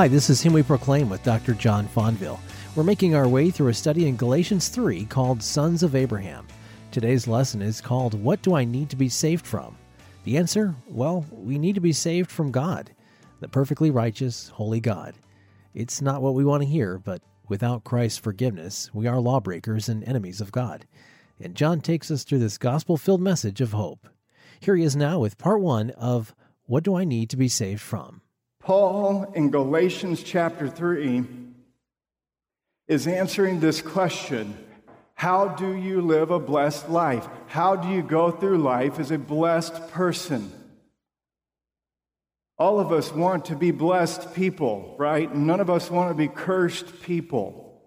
Hi, this is Him We Proclaim with Dr. John Fonville. We're making our way through a study in Galatians 3 called Sons of Abraham. Today's lesson is called What Do I Need to Be Saved From? The answer? Well, we need to be saved from God, the perfectly righteous, holy God. It's not what we want to hear, but without Christ's forgiveness, we are lawbreakers and enemies of God. And John takes us through this gospel filled message of hope. Here he is now with part one of What Do I Need to Be Saved From? Paul in Galatians chapter 3 is answering this question How do you live a blessed life? How do you go through life as a blessed person? All of us want to be blessed people, right? None of us want to be cursed people.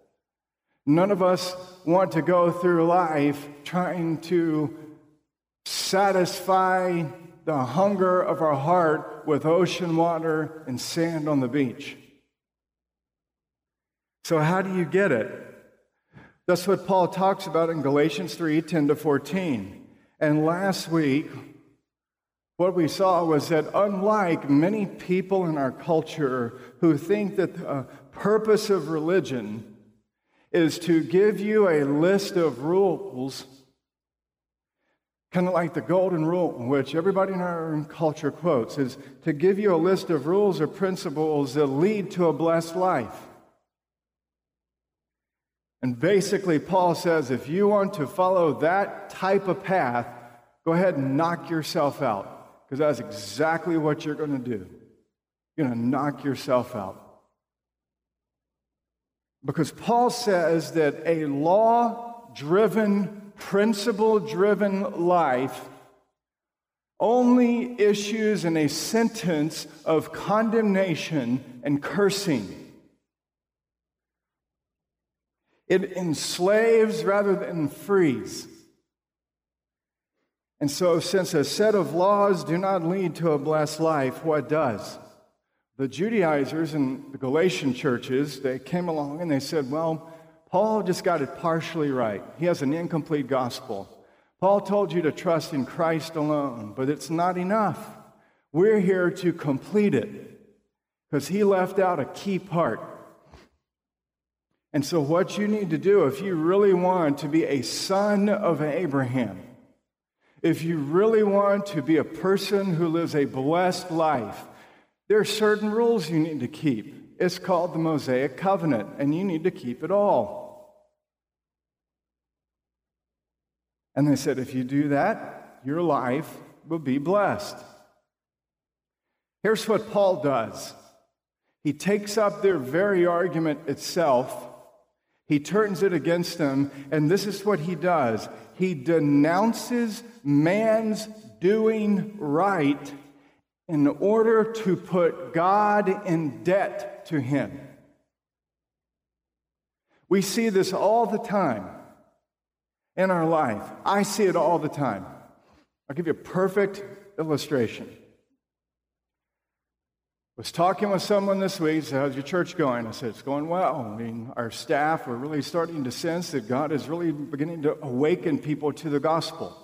None of us want to go through life trying to satisfy the hunger of our heart with ocean water and sand on the beach. So, how do you get it? That's what Paul talks about in Galatians 3 10 to 14. And last week, what we saw was that unlike many people in our culture who think that the uh, purpose of religion is to give you a list of rules Kind of like the golden rule, which everybody in our culture quotes, is to give you a list of rules or principles that lead to a blessed life. And basically, Paul says if you want to follow that type of path, go ahead and knock yourself out, because that's exactly what you're going to do. You're going to knock yourself out. Because Paul says that a law driven principle driven life only issues in a sentence of condemnation and cursing. It enslaves rather than frees. And so, since a set of laws do not lead to a blessed life, what does? The Judaizers in the Galatian churches, they came along and they said, well, Paul just got it partially right. He has an incomplete gospel. Paul told you to trust in Christ alone, but it's not enough. We're here to complete it because he left out a key part. And so, what you need to do if you really want to be a son of Abraham, if you really want to be a person who lives a blessed life, there are certain rules you need to keep. It's called the Mosaic Covenant, and you need to keep it all. And they said, if you do that, your life will be blessed. Here's what Paul does he takes up their very argument itself, he turns it against them, and this is what he does he denounces man's doing right in order to put God in debt to him. We see this all the time in our life. I see it all the time. I'll give you a perfect illustration. I Was talking with someone this week, said, How's your church going? I said, It's going well. I mean, our staff are really starting to sense that God is really beginning to awaken people to the gospel.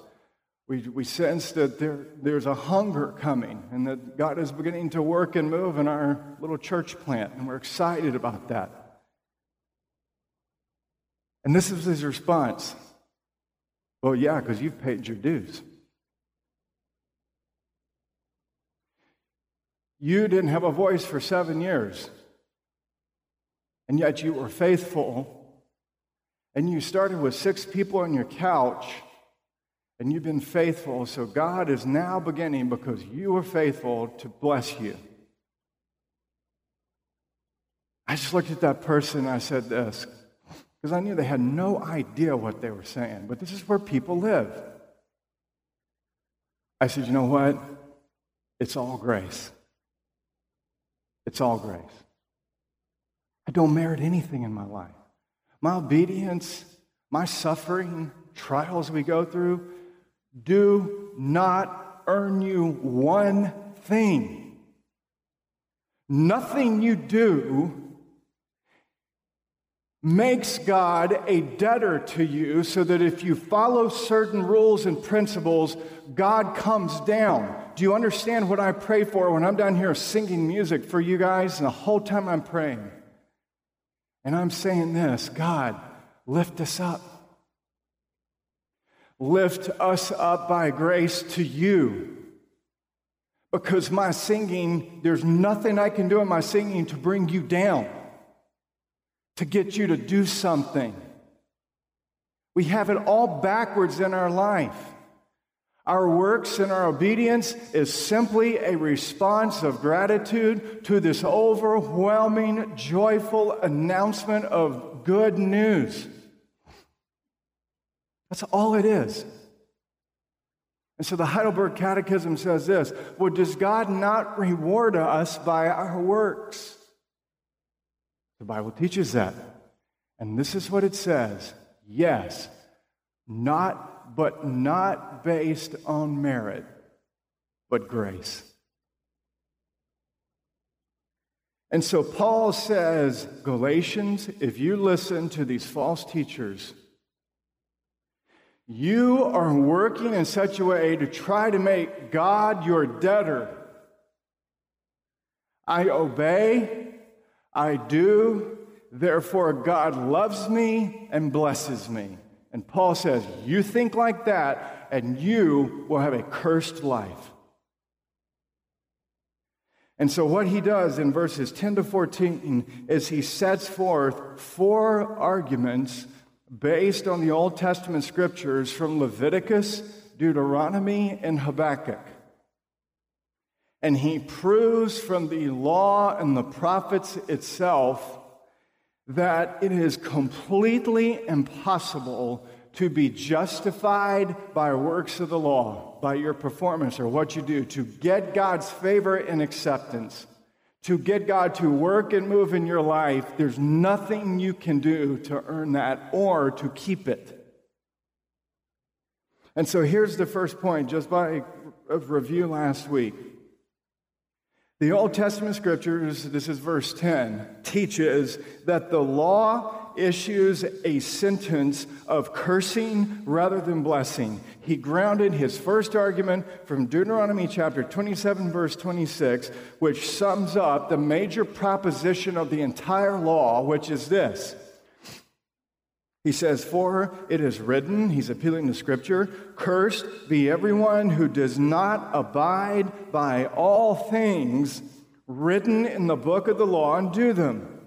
We, we sense that there, there's a hunger coming and that God is beginning to work and move in our little church plant, and we're excited about that. And this is his response well, yeah, because you've paid your dues. You didn't have a voice for seven years, and yet you were faithful. And you started with six people on your couch, and you've been faithful. So God is now beginning, because you were faithful, to bless you. I just looked at that person and I said this because I knew they had no idea what they were saying. But this is where people live. I said, you know what? It's all grace. It's all grace. I don't merit anything in my life. My obedience, my suffering, trials we go through do not earn you one thing. Nothing you do makes God a debtor to you so that if you follow certain rules and principles, God comes down. Do you understand what I pray for when I'm down here singing music for you guys and the whole time I'm praying? And I'm saying this God, lift us up. Lift us up by grace to you. Because my singing, there's nothing I can do in my singing to bring you down, to get you to do something. We have it all backwards in our life. Our works and our obedience is simply a response of gratitude to this overwhelming, joyful announcement of good news. That's all it is. And so the Heidelberg Catechism says this Well, does God not reward us by our works? The Bible teaches that. And this is what it says Yes, not but not based on merit, but grace. And so Paul says, Galatians, if you listen to these false teachers, you are working in such a way to try to make God your debtor. I obey, I do, therefore God loves me and blesses me. And Paul says, You think like that, and you will have a cursed life. And so, what he does in verses 10 to 14 is he sets forth four arguments based on the Old Testament scriptures from Leviticus, Deuteronomy, and Habakkuk. And he proves from the law and the prophets itself that it is completely impossible to be justified by works of the law, by your performance or what you do, to get God's favor and acceptance, to get God to work and move in your life. There's nothing you can do to earn that or to keep it. And so here's the first point, just by review last week. The Old Testament scriptures, this is verse 10, teaches that the law issues a sentence of cursing rather than blessing. He grounded his first argument from Deuteronomy chapter 27, verse 26, which sums up the major proposition of the entire law, which is this. He says, For it is written, he's appealing to Scripture, cursed be everyone who does not abide by all things written in the book of the law and do them.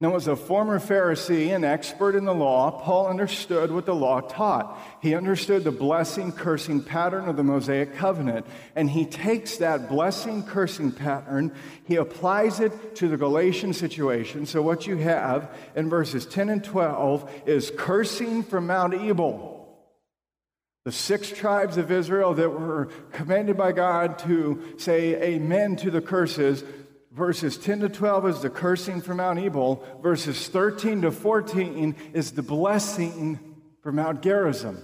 Now, as a former Pharisee and expert in the law, Paul understood what the law taught. He understood the blessing cursing pattern of the Mosaic covenant. And he takes that blessing cursing pattern, he applies it to the Galatian situation. So, what you have in verses 10 and 12 is cursing from Mount Ebal. The six tribes of Israel that were commanded by God to say amen to the curses Verses 10 to 12 is the cursing from Mount Ebal. Verses 13 to 14 is the blessing from Mount Gerizim.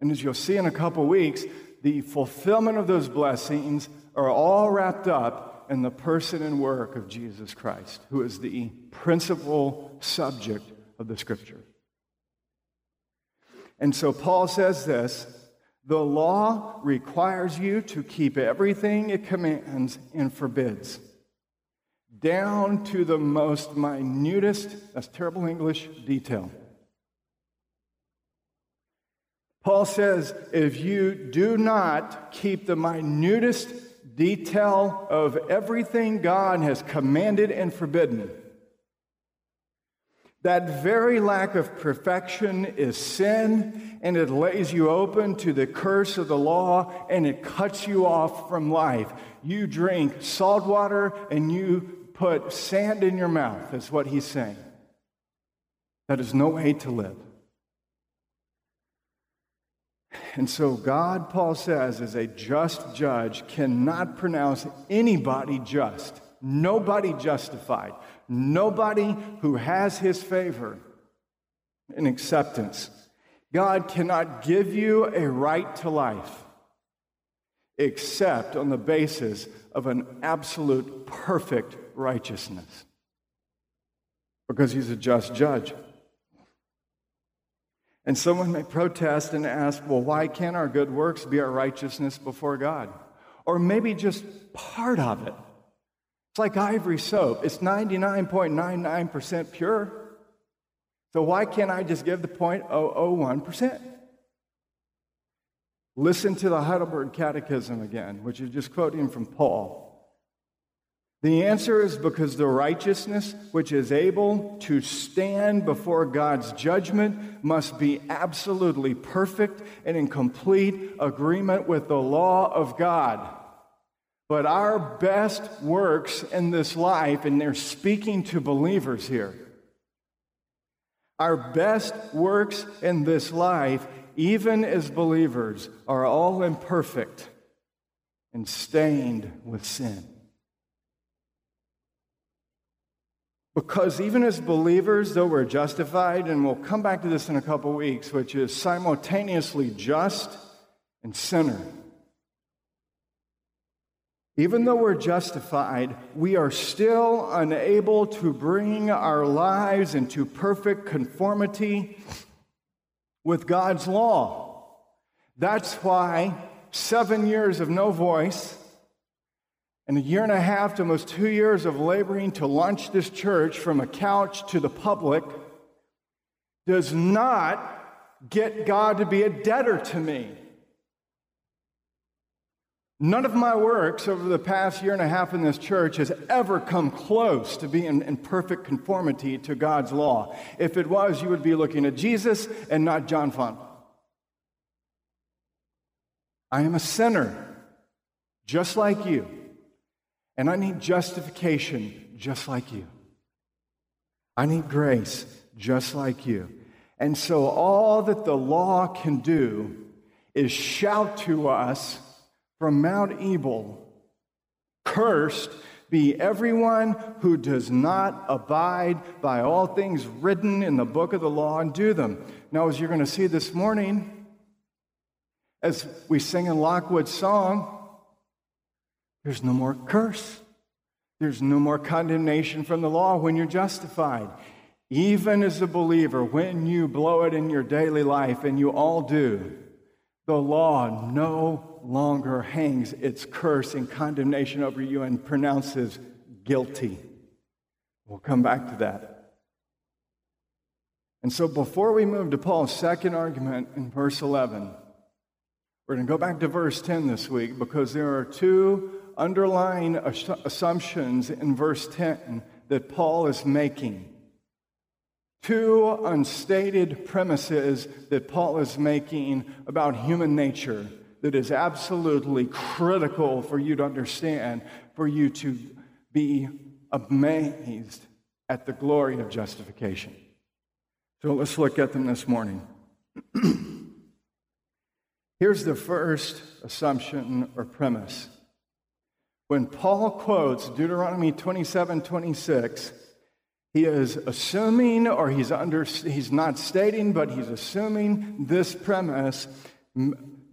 And as you'll see in a couple weeks, the fulfillment of those blessings are all wrapped up in the person and work of Jesus Christ, who is the principal subject of the scripture. And so Paul says this the law requires you to keep everything it commands and forbids, down to the most minutest, that's terrible English, detail. Paul says if you do not keep the minutest detail of everything God has commanded and forbidden, that very lack of perfection is sin, and it lays you open to the curse of the law, and it cuts you off from life. You drink salt water and you put sand in your mouth, is what he's saying. That is no way to live. And so, God, Paul says, as a just judge, cannot pronounce anybody just, nobody justified nobody who has his favor and acceptance. God cannot give you a right to life except on the basis of an absolute perfect righteousness because he's a just judge. And someone may protest and ask, well, why can't our good works be our righteousness before God? Or maybe just part of it. It's like ivory soap, it's 99.99% pure. So why can't I just give the 0.001%? Listen to the Heidelberg Catechism again, which is just quoting from Paul. The answer is because the righteousness which is able to stand before God's judgment must be absolutely perfect and in complete agreement with the law of God. But our best works in this life, and they're speaking to believers here, our best works in this life, even as believers, are all imperfect and stained with sin. Because even as believers, though we're justified, and we'll come back to this in a couple weeks, which is simultaneously just and sinner. Even though we're justified, we are still unable to bring our lives into perfect conformity with God's law. That's why seven years of no voice and a year and a half to almost two years of laboring to launch this church from a couch to the public does not get God to be a debtor to me. None of my works over the past year and a half in this church has ever come close to being in perfect conformity to God's law. If it was, you would be looking at Jesus and not John Fonville. I am a sinner, just like you. And I need justification just like you. I need grace just like you. And so all that the law can do is shout to us from Mount Ebal Cursed be everyone who does not abide by all things written in the book of the law and do them. Now, as you're going to see this morning, as we sing in Lockwood's song, there's no more curse. There's no more condemnation from the law when you're justified. Even as a believer, when you blow it in your daily life, and you all do, the law no longer hangs its curse and condemnation over you and pronounces guilty. We'll come back to that. And so, before we move to Paul's second argument in verse 11, we're going to go back to verse 10 this week because there are two underlying assumptions in verse 10 that Paul is making. Two unstated premises that Paul is making about human nature that is absolutely critical for you to understand, for you to be amazed at the glory of justification. So let's look at them this morning. Here's the first assumption or premise when Paul quotes Deuteronomy 27 26, he is assuming, or he's, under, he's not stating, but he's assuming this premise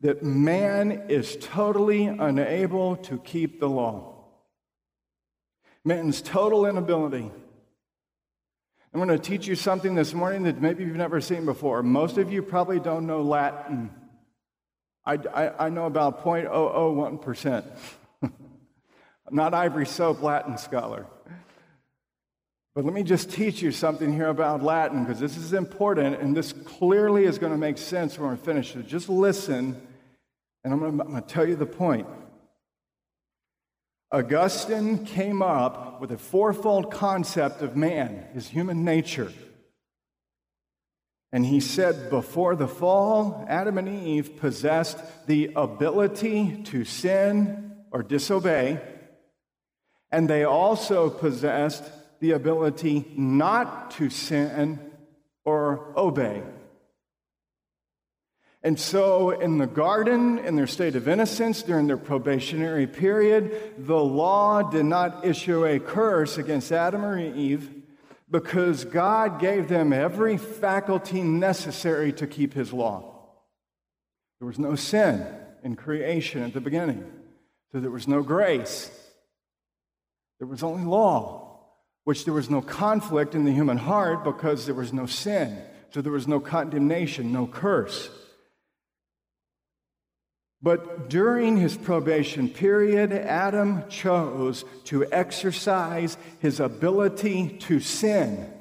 that man is totally unable to keep the law. Man's total inability. I'm going to teach you something this morning that maybe you've never seen before. Most of you probably don't know Latin. I, I, I know about 0.001%. not ivory soap Latin scholar. But let me just teach you something here about Latin because this is important and this clearly is going to make sense when we're finished. So just listen and I'm going, to, tell you the point. Augustine came up with a fourfold concept of man, his human nature. And he said, before the fall, Adam and Eve possessed the ability to sin or disobey and they also possessed the ability not to sin or obey. And so, in the garden, in their state of innocence, during their probationary period, the law did not issue a curse against Adam or Eve because God gave them every faculty necessary to keep his law. There was no sin in creation at the beginning, so there was no grace. There was only law, which there was no conflict in the human heart because there was no sin. So there was no condemnation, no curse. But during his probation period, Adam chose to exercise his ability to sin.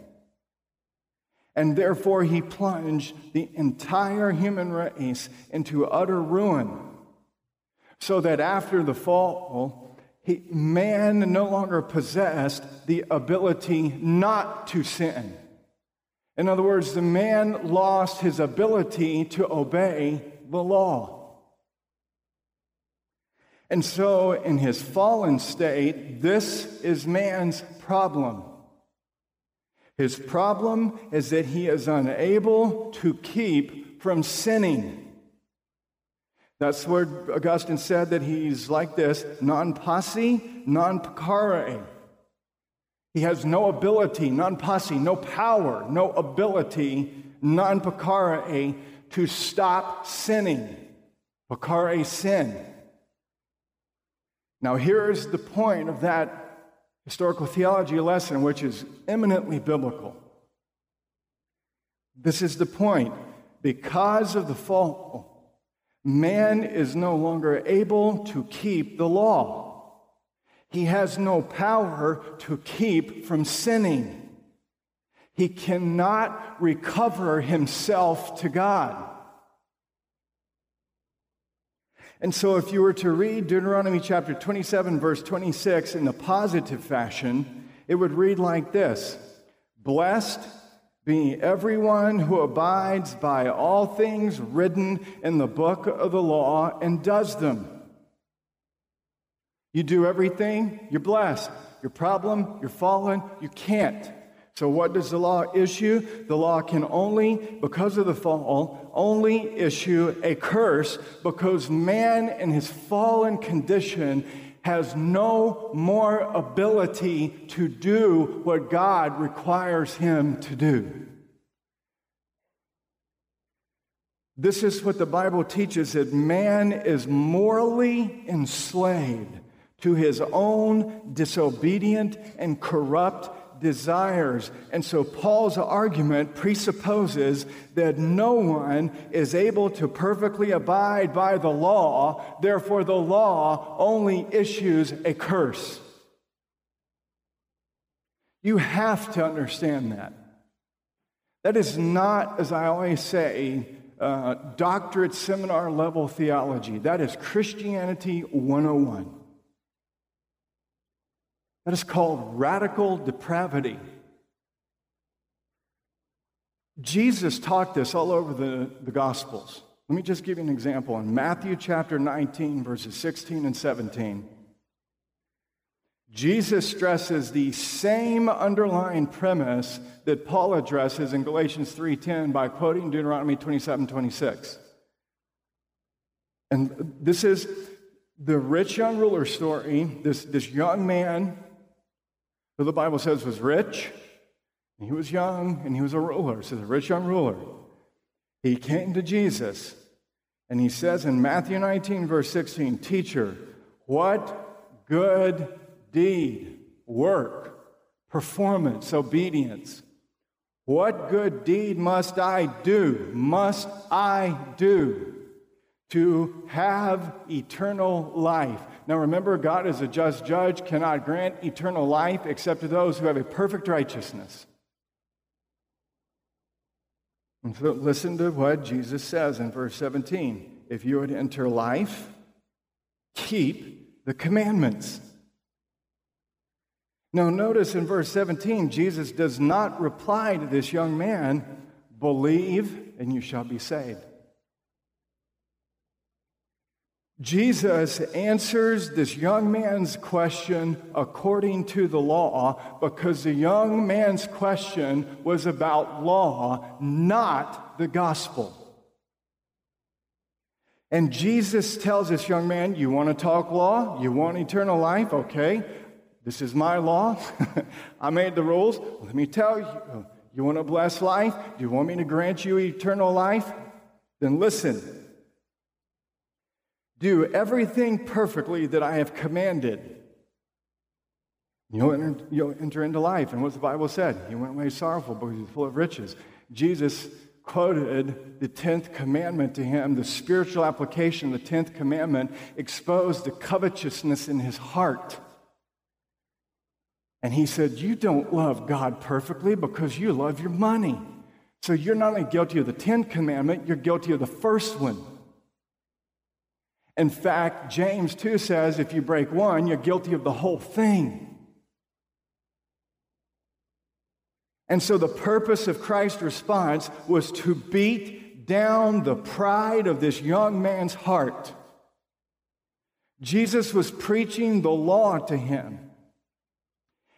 And therefore, he plunged the entire human race into utter ruin. So that after the fall, he, man no longer possessed the ability not to sin. In other words, the man lost his ability to obey the law. And so, in his fallen state, this is man's problem. His problem is that he is unable to keep from sinning. That's where Augustine said that he's like this non posse, non peccare. He has no ability, non posse, no power, no ability, non peccare, to stop sinning. Peccare sin. Now, here's the point of that historical theology lesson, which is eminently biblical. This is the point. Because of the fall, man is no longer able to keep the law. He has no power to keep from sinning. He cannot recover himself to God. And so, if you were to read Deuteronomy chapter 27, verse 26 in the positive fashion, it would read like this Blessed be everyone who abides by all things written in the book of the law and does them. You do everything, you're blessed. Your problem, you're fallen, you can't. So, what does the law issue? The law can only, because of the fall, only issue a curse because man in his fallen condition has no more ability to do what God requires him to do. This is what the Bible teaches that man is morally enslaved to his own disobedient and corrupt desires. And so Paul's argument presupposes that no one is able to perfectly abide by the law, therefore, the law only issues a curse. You have to understand that. That is not, as I always say, uh, doctorate seminar level theology. That is Christianity 101. That is called radical depravity. Jesus taught this all over the, the Gospels. Let me just give you an example. In Matthew chapter 19, verses 16 and 17, Jesus stresses the same underlying premise that Paul addresses in Galatians 3:10 by quoting Deuteronomy 27, 26. And this is the rich young ruler story. This, this young man who the Bible says was rich, and he was young, and he was a ruler. Says a rich young ruler. He came to Jesus, and he says in Matthew 19, verse 16, Teacher, what good deed, work, performance, obedience, what good deed must I do? Must I do to have eternal life? Now remember, God is a just judge, cannot grant eternal life except to those who have a perfect righteousness. And so listen to what Jesus says in verse 17. If you would enter life, keep the commandments. Now, notice in verse 17, Jesus does not reply to this young man, believe and you shall be saved. Jesus answers this young man's question according to the law because the young man's question was about law, not the gospel. And Jesus tells this young man, You want to talk law? You want eternal life? Okay, this is my law. I made the rules. Let me tell you. You want a blessed life? Do you want me to grant you eternal life? Then listen. Do everything perfectly that I have commanded. You'll enter, you'll enter into life. And what the Bible said, he went away sorrowful because he was full of riches. Jesus quoted the 10th commandment to him, the spiritual application of the 10th commandment exposed the covetousness in his heart. And he said, You don't love God perfectly because you love your money. So you're not only guilty of the 10th commandment, you're guilty of the first one. In fact, James 2 says if you break one, you're guilty of the whole thing. And so the purpose of Christ's response was to beat down the pride of this young man's heart. Jesus was preaching the law to him.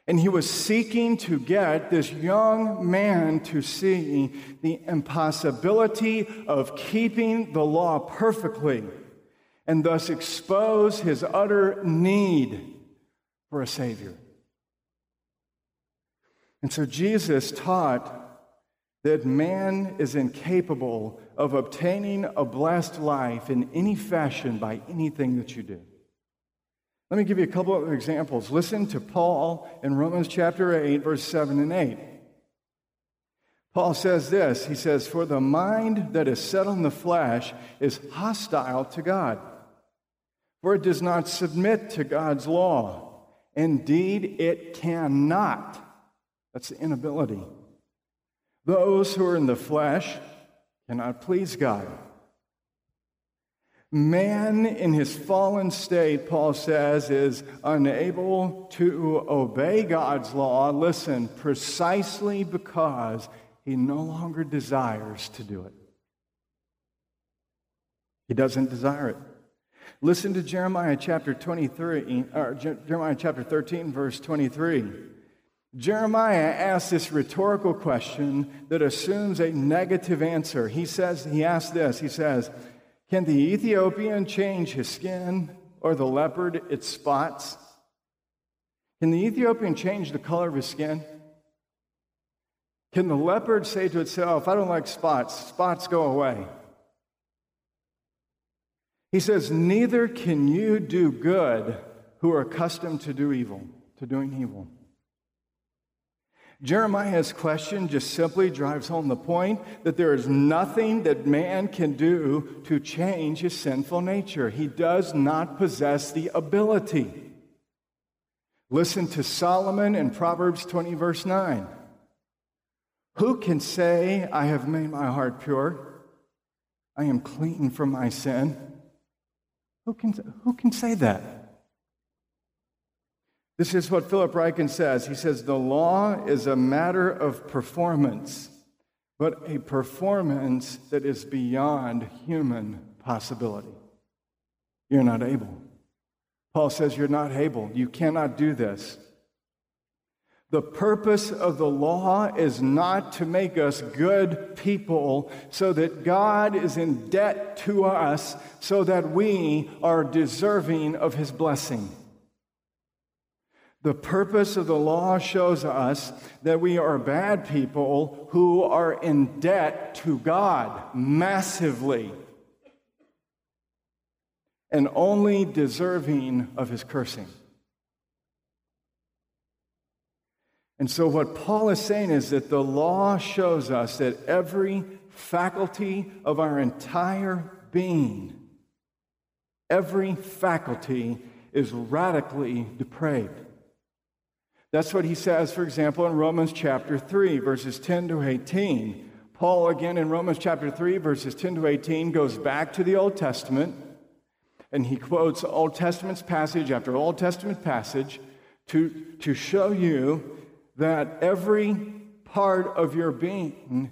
And he was seeking to get this young man to see the impossibility of keeping the law perfectly and thus expose his utter need for a Savior. And so Jesus taught that man is incapable of obtaining a blessed life in any fashion by anything that you do. Let me give you a couple of examples. Listen to Paul in Romans chapter 8, verse 7 and 8. Paul says this He says, For the mind that is set on the flesh is hostile to God, for it does not submit to God's law. Indeed, it cannot. That's the inability. Those who are in the flesh cannot please God. Man in his fallen state, Paul says, is unable to obey God's law. Listen, precisely because he no longer desires to do it. He doesn't desire it. Listen to Jeremiah chapter 23, uh, or Jeremiah chapter 13, verse 23. Jeremiah asks this rhetorical question that assumes a negative answer. He says, he asks this, he says, Can the Ethiopian change his skin or the leopard its spots? Can the Ethiopian change the color of his skin? Can the leopard say to itself, I don't like spots, spots go away? He says, Neither can you do good who are accustomed to do evil, to doing evil. Jeremiah's question just simply drives home the point that there is nothing that man can do to change his sinful nature. He does not possess the ability. Listen to Solomon in Proverbs 20, verse 9. Who can say, I have made my heart pure? I am clean from my sin. Who can, who can say that? This is what Philip Ryken says. He says, The law is a matter of performance, but a performance that is beyond human possibility. You're not able. Paul says, You're not able. You cannot do this. The purpose of the law is not to make us good people so that God is in debt to us so that we are deserving of his blessing. The purpose of the law shows us that we are bad people who are in debt to God massively and only deserving of his cursing. And so, what Paul is saying is that the law shows us that every faculty of our entire being, every faculty is radically depraved. That's what he says, for example, in Romans chapter 3, verses 10 to 18. Paul, again in Romans chapter 3, verses 10 to 18, goes back to the Old Testament and he quotes Old Testament's passage after Old Testament passage to, to show you that every part of your being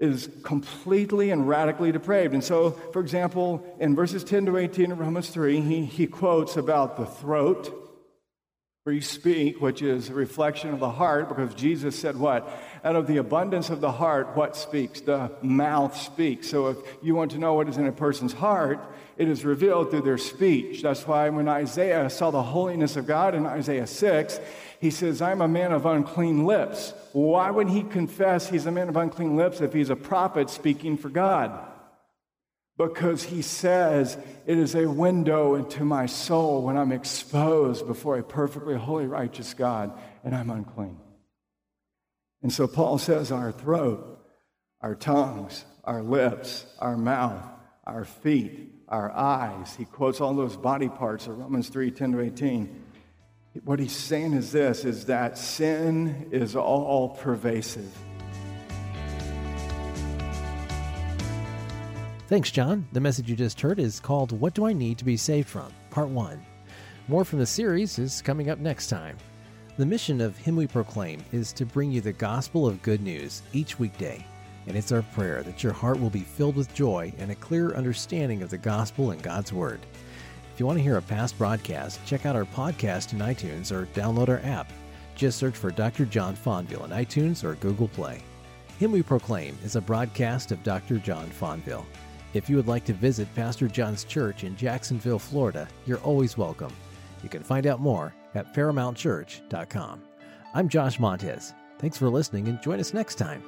is completely and radically depraved. And so, for example, in verses 10 to 18 of Romans 3, he, he quotes about the throat where you speak, which is a reflection of the heart, because Jesus said, What? Out of the abundance of the heart, what speaks? The mouth speaks. So if you want to know what is in a person's heart, it is revealed through their speech. That's why when Isaiah saw the holiness of God in Isaiah 6, he says, I'm a man of unclean lips. Why would he confess he's a man of unclean lips if he's a prophet speaking for God? because he says it is a window into my soul when I'm exposed before a perfectly holy, righteous God and I'm unclean. And so Paul says our throat our tongues, our lips, our mouth, our feet, our eyes. He quotes all those body parts of Romans 3 10 to 18. What he's saying is this is that sin is all pervasive. Thanks, John. The message you just heard is called What Do I Need to Be Saved From? Part 1. More from the series is coming up next time. The mission of Him We Proclaim is to bring you the gospel of good news each weekday, and it's our prayer that your heart will be filled with joy and a clear understanding of the gospel and God's Word. If you want to hear a past broadcast, check out our podcast in iTunes or download our app. Just search for Dr. John Fonville in iTunes or Google Play. Him We Proclaim is a broadcast of Dr. John Fonville. If you would like to visit Pastor John's church in Jacksonville, Florida, you're always welcome. You can find out more at ParamountChurch.com. I'm Josh Montez. Thanks for listening and join us next time.